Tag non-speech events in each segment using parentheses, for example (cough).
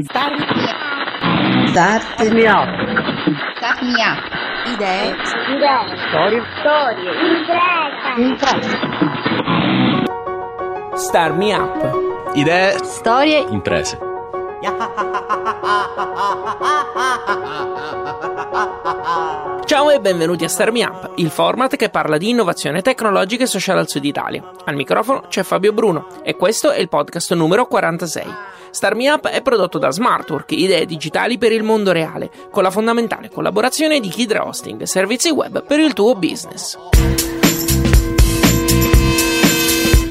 Start me up. Start me up. Start me up. Idee. Storie. Storie. Imprese. Star Me Up. Idee, Storie. imprese. Ciao e benvenuti a Star Me Up, il format che parla di innovazione tecnologica e sociale al sud Italia. Al microfono c'è Fabio Bruno e questo è il podcast numero 46. Star Me Up è prodotto da Smartwork, idee digitali per il mondo reale, con la fondamentale collaborazione di Kidra Hosting, servizi web per il tuo business.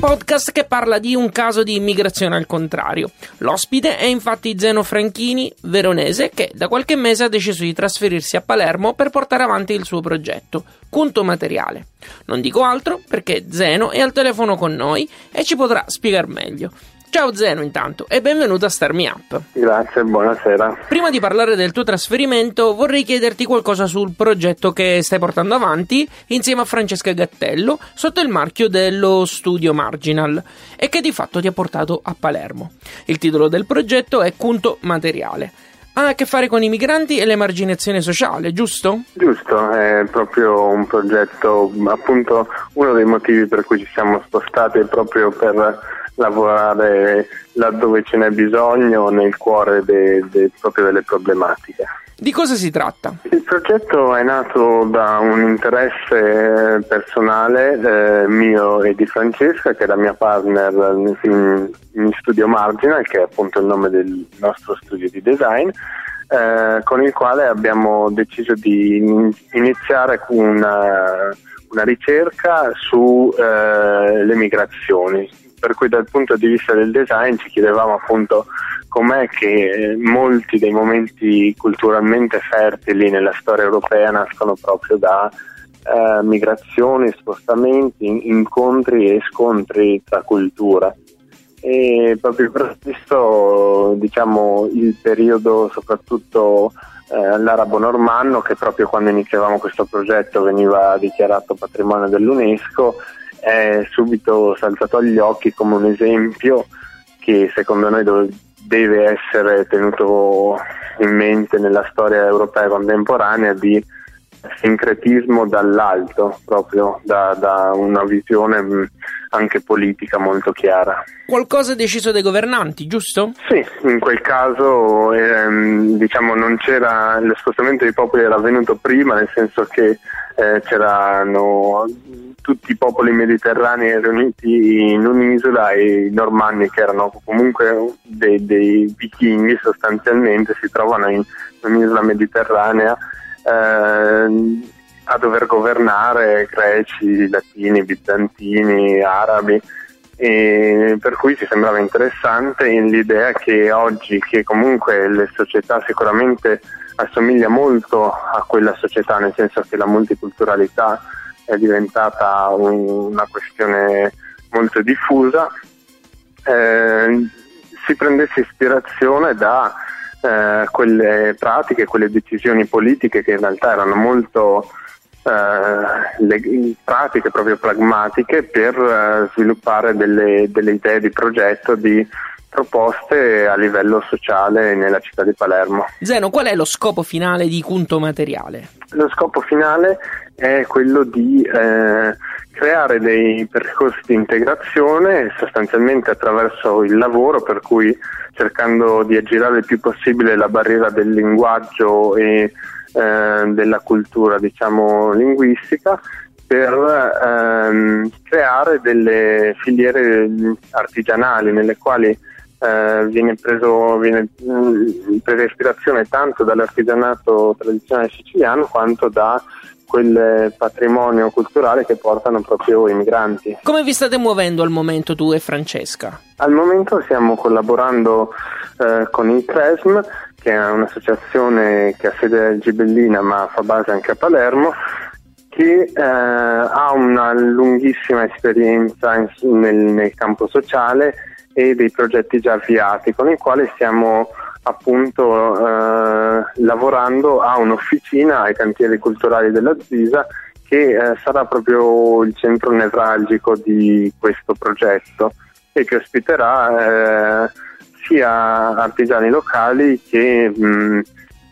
podcast che parla di un caso di immigrazione al contrario. L'ospite è infatti Zeno Franchini, veronese, che da qualche mese ha deciso di trasferirsi a Palermo per portare avanti il suo progetto, Punto Materiale. Non dico altro perché Zeno è al telefono con noi e ci potrà spiegare meglio. Ciao Zeno intanto e benvenuto a Star Me Up. Grazie, buonasera. Prima di parlare del tuo trasferimento vorrei chiederti qualcosa sul progetto che stai portando avanti insieme a Francesca Gattello sotto il marchio dello Studio Marginal e che di fatto ti ha portato a Palermo. Il titolo del progetto è Punto Materiale. Ha a che fare con i migranti e l'emarginazione sociale, giusto? Giusto, è proprio un progetto, appunto uno dei motivi per cui ci siamo spostati è proprio per lavorare laddove ce n'è bisogno, nel cuore de, de, proprio delle problematiche. Di cosa si tratta? Il progetto è nato da un interesse personale eh, mio e di Francesca, che è la mia partner in, in Studio Marginal, che è appunto il nome del nostro studio di design. Eh, con il quale abbiamo deciso di iniziare una, una ricerca sulle eh, migrazioni, per cui dal punto di vista del design ci chiedevamo appunto com'è che molti dei momenti culturalmente fertili nella storia europea nascono proprio da eh, migrazioni, spostamenti, incontri e scontri tra culture. E proprio per questo diciamo il periodo soprattutto eh, l'arabo normanno che proprio quando iniziavamo questo progetto veniva dichiarato patrimonio dell'UNESCO è subito saltato agli occhi come un esempio che secondo noi deve essere tenuto in mente nella storia europea contemporanea di sincretismo dall'alto, proprio da, da una visione anche politica molto chiara. Qualcosa deciso dai governanti, giusto? Sì, in quel caso ehm, diciamo non c'era lo spostamento dei popoli era avvenuto prima, nel senso che eh, c'erano tutti i popoli mediterranei riuniti in un'isola e i normanni che erano comunque dei, dei vichinghi sostanzialmente si trovano in un'isola mediterranea eh, a dover governare greci, latini, bizantini, arabi. E per cui ci sembrava interessante l'idea che oggi che comunque le società sicuramente assomiglia molto a quella società nel senso che la multiculturalità è diventata un, una questione molto diffusa, eh, si prendesse ispirazione da eh, quelle pratiche, quelle decisioni politiche che in realtà erano molto eh, le, pratiche, proprio pragmatiche, per eh, sviluppare delle, delle idee di progetto di proposte a livello sociale nella città di Palermo. Zeno, qual è lo scopo finale di Cunto Materiale? Lo scopo finale è quello di eh, creare dei percorsi di integrazione sostanzialmente attraverso il lavoro, per cui cercando di aggirare il più possibile la barriera del linguaggio e eh, della cultura, diciamo, linguistica per ehm, creare delle filiere artigianali nelle quali eh, viene, preso, viene mh, presa ispirazione tanto dall'artigianato tradizionale siciliano quanto da quel patrimonio culturale che portano proprio i migranti. Come vi state muovendo al momento tu e Francesca? Al momento stiamo collaborando eh, con il CRESM, che è un'associazione che ha sede a Gibellina ma fa base anche a Palermo, che eh, ha una lunghissima esperienza in, nel, nel campo sociale e dei progetti già avviati con i quali stiamo appunto eh, lavorando a un'officina ai cantieri culturali della Zvisa che eh, sarà proprio il centro nevralgico di questo progetto e che ospiterà eh, sia artigiani locali che mh,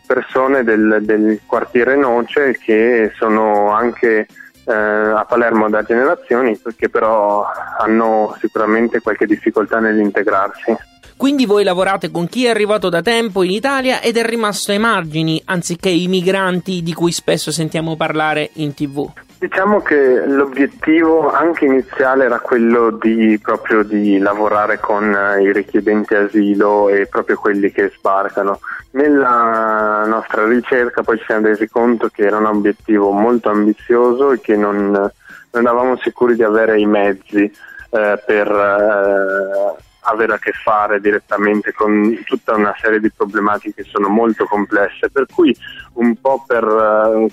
persone del, del, quartiere Noce che sono anche eh, a Palermo da generazioni che però hanno sicuramente qualche difficoltà nell'integrarsi. Quindi voi lavorate con chi è arrivato da tempo in Italia ed è rimasto ai margini, anziché i migranti di cui spesso sentiamo parlare in tv. Diciamo che l'obiettivo anche iniziale era quello di proprio di lavorare con eh, i richiedenti asilo e proprio quelli che sbarcano. Nella nostra ricerca poi ci siamo resi conto che era un obiettivo molto ambizioso e che non, non eravamo sicuri di avere i mezzi eh, per eh, avere a che fare direttamente con tutta una serie di problematiche che sono molto complesse, per cui un po' per, eh,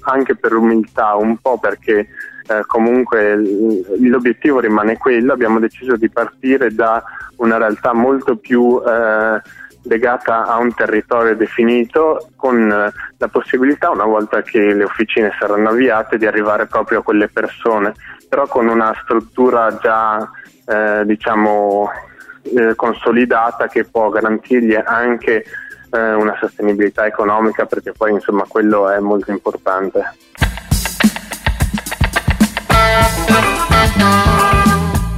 anche per umiltà, un po' perché eh, comunque l'obiettivo rimane quello, abbiamo deciso di partire da una realtà molto più eh, legata a un territorio definito con eh, la possibilità una volta che le officine saranno avviate di arrivare proprio a quelle persone però con una struttura già eh, diciamo eh, consolidata che può garantirgli anche eh, una sostenibilità economica perché poi insomma quello è molto importante.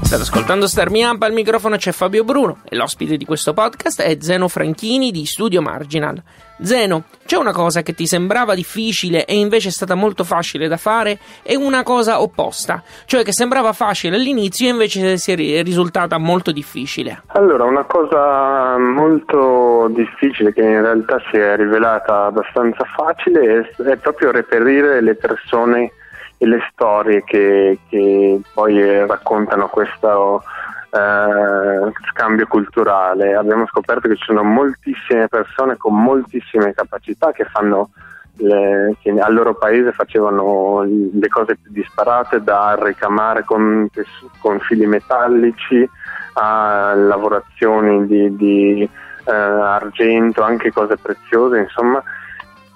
State ascoltando Star Me Up, al microfono c'è Fabio Bruno e l'ospite di questo podcast è Zeno Franchini di Studio Marginal. Zeno, c'è una cosa che ti sembrava difficile e invece è stata molto facile da fare e una cosa opposta, cioè che sembrava facile all'inizio e invece si è risultata molto difficile. Allora, una cosa molto difficile che in realtà si è rivelata abbastanza facile è proprio reperire le persone e le storie che, che poi raccontano questo eh, scambio culturale. Abbiamo scoperto che ci sono moltissime persone con moltissime capacità che fanno le, che al loro paese facevano le cose più disparate da ricamare con, con fili metallici a lavorazioni di, di eh, argento, anche cose preziose, insomma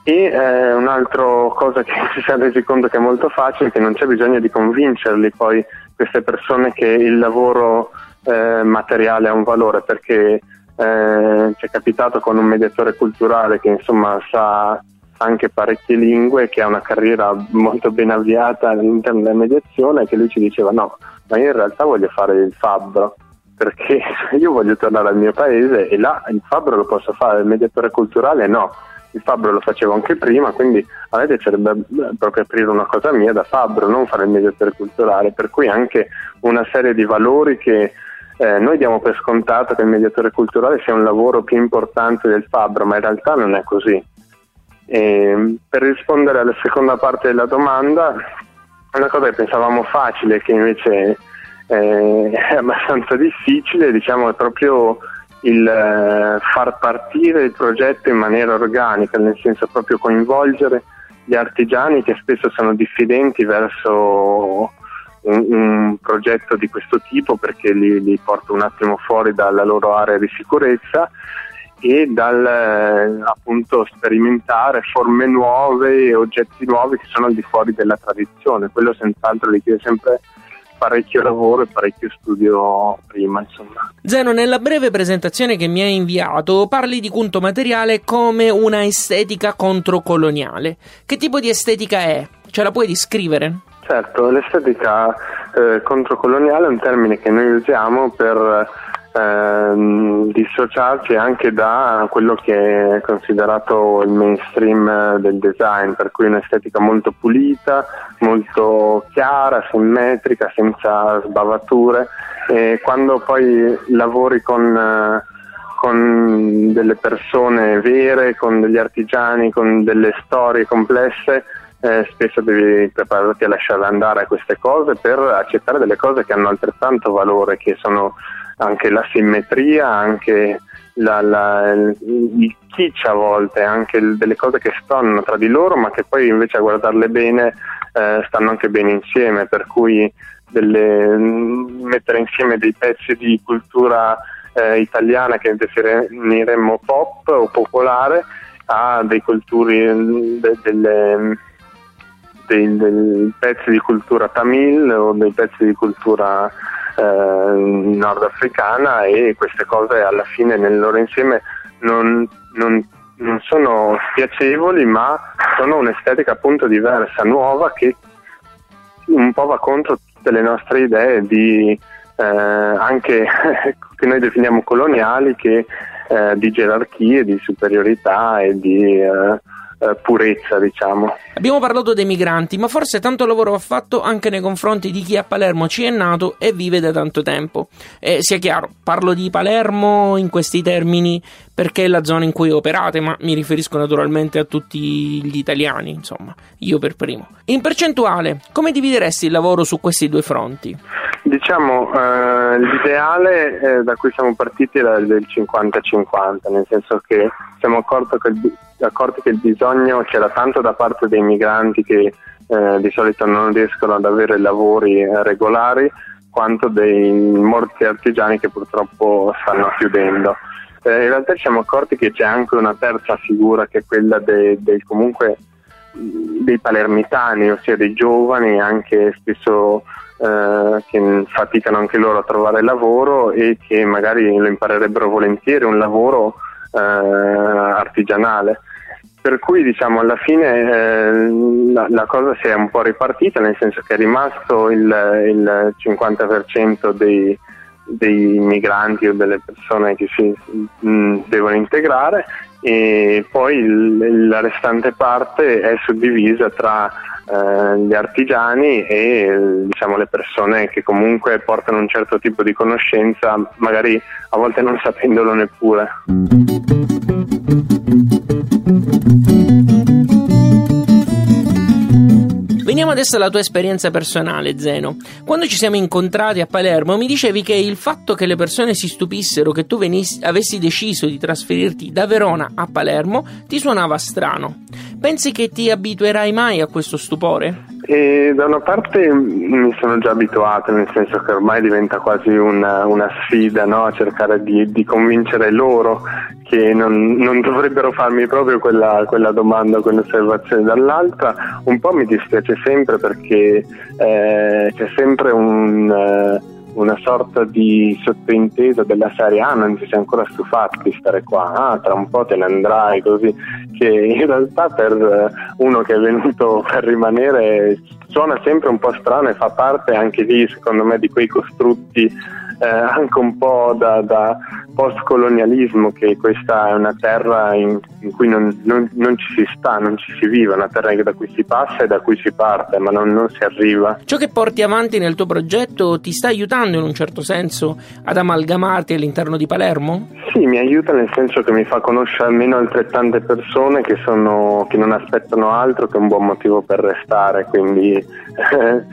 e eh, un'altra cosa che (laughs) ci siamo resi conto che è molto facile è che non c'è bisogno di convincerli poi queste persone che il lavoro eh, materiale ha un valore perché eh, ci è capitato con un mediatore culturale che insomma sa anche parecchie lingue, che ha una carriera molto ben avviata all'interno della mediazione, che lui ci diceva no, ma io in realtà voglio fare il fabbro perché (laughs) io voglio tornare al mio paese e là il fabbro lo posso fare, il mediatore culturale no il fabbro lo facevo anche prima, quindi a me piacerebbe proprio aprire una cosa mia da fabbro, non fare il mediatore culturale, per cui anche una serie di valori che eh, noi diamo per scontato che il mediatore culturale sia un lavoro più importante del fabbro, ma in realtà non è così. E per rispondere alla seconda parte della domanda, una cosa che pensavamo facile, che invece eh, (laughs) è abbastanza difficile, diciamo, è proprio il eh, far partire il progetto in maniera organica, nel senso proprio coinvolgere gli artigiani che spesso sono diffidenti verso un, un progetto di questo tipo perché li, li, porta un attimo fuori dalla loro area di sicurezza e dal eh, appunto sperimentare forme nuove, oggetti nuovi che sono al di fuori della tradizione. Quello senz'altro richiede sempre parecchio lavoro e parecchio studio prima, insomma. Zeno, nella breve presentazione che mi hai inviato parli di Cunto Materiale come una estetica controcoloniale. Che tipo di estetica è? Ce la puoi descrivere? Certo, l'estetica eh, controcoloniale è un termine che noi usiamo per ehm, dissociarci anche da quello che è considerato il mainstream del design, per cui un'estetica molto pulita, molto chiara, simmetrica, senza sbavature. E quando poi lavori con, eh, con delle persone vere, con degli artigiani, con delle storie complesse, eh, spesso devi prepararti a lasciare andare queste cose per accettare delle cose che hanno altrettanto valore, che sono anche la simmetria, anche la, la, il kitsch a volte, anche delle cose che stanno tra di loro, ma che poi invece a guardarle bene eh, stanno anche bene insieme, per cui delle, mettere insieme dei pezzi di cultura eh, italiana che definiremmo pop o popolare a dei culturi de, delle, dei, dei, pezzi di cultura tamil o dei pezzi di cultura eh, nordafricana e queste cose alla fine nel loro insieme non, non, non sono spiacevoli ma sono un'estetica appunto diversa, nuova che un po' va contro tutte le nostre idee di eh, anche (laughs) che noi definiamo coloniali che eh, di gerarchie, di superiorità e di eh, purezza, diciamo. Abbiamo parlato dei migranti, ma forse tanto lavoro va fatto anche nei confronti di chi a Palermo ci è nato e vive da tanto tempo. E sia chiaro, parlo di Palermo in questi termini perché è la zona in cui operate, ma mi riferisco naturalmente a tutti gli italiani, insomma, io per primo. In percentuale, come divideresti il lavoro su questi due fronti? Diciamo, eh, l'ideale eh, da cui siamo partiti era del 50-50, nel senso che siamo accorti che, il, accorti che il bisogno c'era tanto da parte dei migranti che eh, di solito non riescono ad avere lavori eh, regolari, quanto dei molti artigiani che purtroppo stanno chiudendo. Eh, in realtà ci siamo accorti che c'è anche una terza figura che è quella dei, dei comunque dei palermitani, ossia dei giovani, anche spesso eh, che faticano anche loro a trovare lavoro e che magari lo imparerebbero volentieri, un lavoro eh, artigianale. Per cui diciamo alla fine eh, la, la, cosa si è un po' ripartita, nel senso che è rimasto il, il 50% dei, dei, migranti o delle persone che si mh, mm, devono integrare e poi il, la restante parte è suddivisa tra eh, gli artigiani e diciamo, le persone che comunque portano un certo tipo di conoscenza, magari a volte non sapendolo neppure. Veniamo adesso alla tua esperienza personale, Zeno. Quando ci siamo incontrati a Palermo mi dicevi che il fatto che le persone si stupissero che tu venissi, avessi deciso di trasferirti da Verona a Palermo ti suonava strano. Pensi che ti abituerai mai a questo stupore? E da una parte mi sono già abituato, nel senso che ormai diventa quasi una, una sfida no? cercare di, di, convincere loro che non, non dovrebbero farmi proprio quella, quella domanda, quell'osservazione. Dall'altra un po' mi dispiace sempre perché eh, c'è sempre un... Eh, una sorta di sottointesa della serie ah non ti sei ancora stufato di stare qua. Ah tra un po' te ne andrai così. Che in realtà per eh, uno che è venuto (laughs) per rimanere suona sempre un po' strano e fa parte anche lì secondo me di quei costrutti eh, anche un po' da, da post-colonialismo che questa è una terra in, in cui non, non, non, ci si sta, non ci si vive, una terra da cui si passa e da cui si parte, ma non, non, si arriva. Ciò che porti avanti nel tuo progetto ti sta aiutando in un certo senso ad amalgamarti all'interno di Palermo? Sì, mi aiuta nel senso che mi fa conoscere almeno altrettante persone che, sono, che non aspettano altro che un buon motivo per restare, quindi eh,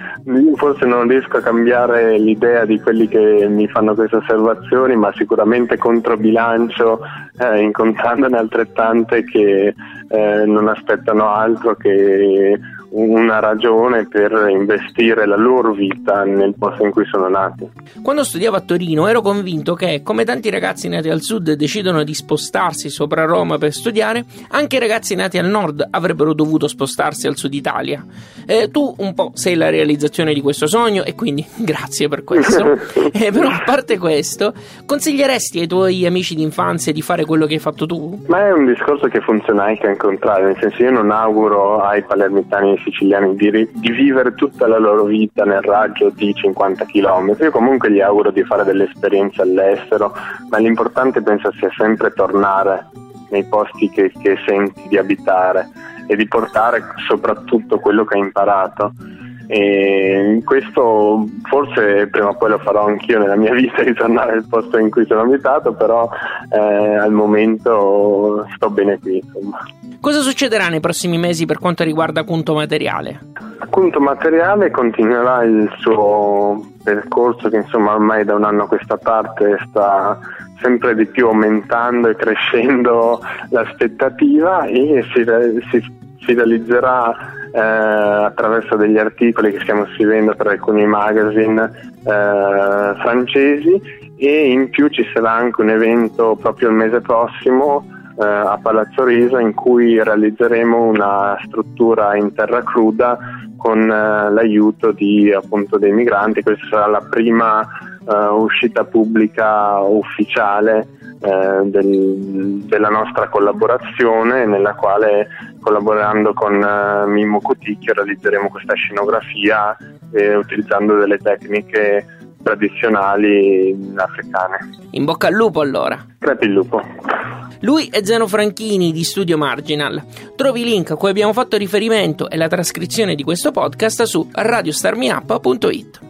forse non riesco a cambiare l'idea di quelli che mi fanno queste osservazioni, ma sicuramente controbilancio eh, incontrandone altrettante che eh, non aspettano altro che una ragione per investire la loro vita nel posto in cui sono nati. Quando studiavo a Torino ero convinto che, come tanti ragazzi nati al sud decidono di spostarsi sopra Roma per studiare, anche i ragazzi nati al nord avrebbero dovuto spostarsi al sud Italia. Eh, tu un po' sei la realizzazione di questo sogno e quindi (laughs) grazie per questo. (laughs) eh, però a parte questo, consiglieresti ai tuoi amici d'infanzia di fare quello che hai fatto tu? Ma è un discorso che funziona anche al contrario, nel senso io non auguro ai palermitani siciliani di, di, vivere tutta la loro vita nel raggio di 50 km. Io comunque gli auguro di fare delle esperienze all'estero, ma l'importante penso sia sempre tornare nei posti che, che senti di abitare e di portare soprattutto quello che hai imparato. E questo forse prima o poi lo farò anch'io nella mia (laughs) vita ritornare al posto in cui sono abitato però eh, al momento sto bene qui insomma. Cosa succederà nei prossimi mesi per quanto riguarda Conto Materiale? Conto Materiale continuerà il suo percorso che insomma ormai da un anno a questa parte sta sempre di più aumentando e crescendo (laughs) l'aspettativa e si, si, si realizzerà eh, attraverso degli articoli che stiamo scrivendo per alcuni magazine eh, francesi e in più ci sarà anche un evento proprio il mese prossimo eh, a Palazzo Riso in cui realizzeremo una struttura in terra cruda con eh, l'aiuto di, appunto, dei migranti. Questa sarà la prima eh, uscita pubblica ufficiale eh, del, della nostra collaborazione nella quale collaborando con eh, Mimmo Coticchio realizzeremo questa scenografia eh, utilizzando delle tecniche tradizionali africane. In bocca al lupo allora. Crepi il lupo. Lui è Zeno Franchini di Studio Marginal. Trovi i link a cui abbiamo fatto riferimento e la trascrizione di questo podcast su radiostarmiup.it.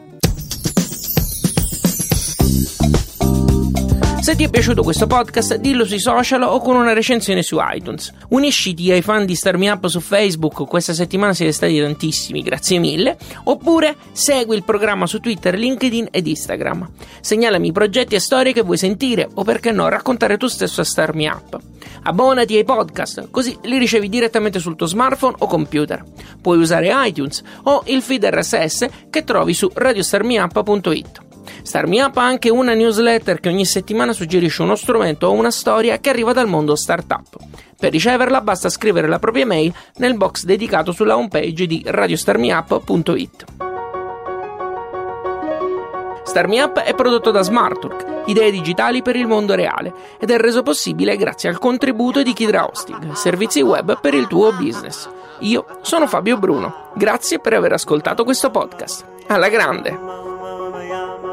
Se ti è piaciuto questo podcast, dillo sui social o con una recensione su iTunes. Unisciti ai fan di Star Me Up su Facebook, questa settimana siete stati tantissimi, grazie mille. Oppure segui il programma su Twitter, LinkedIn ed Instagram. Segnalami progetti e storie che vuoi sentire o perché no raccontare tu stesso a Star Me Up. Abbonati ai podcast, così li ricevi direttamente sul tuo smartphone o computer. Puoi usare iTunes o il feed RSS che trovi su radiostarmiup.it. Star Me Up ha anche una newsletter che ogni settimana suggerisce uno strumento o una storia che arriva dal mondo startup. Per riceverla basta scrivere la propria mail nel box dedicato sulla homepage di radiostarmiup.it. Star Me Up è prodotto da Smartwork, idee digitali per il mondo reale, ed è reso possibile grazie al contributo di Kidra Hosting, servizi web per il tuo business. Io sono Fabio Bruno, grazie per aver ascoltato questo podcast. Alla grande!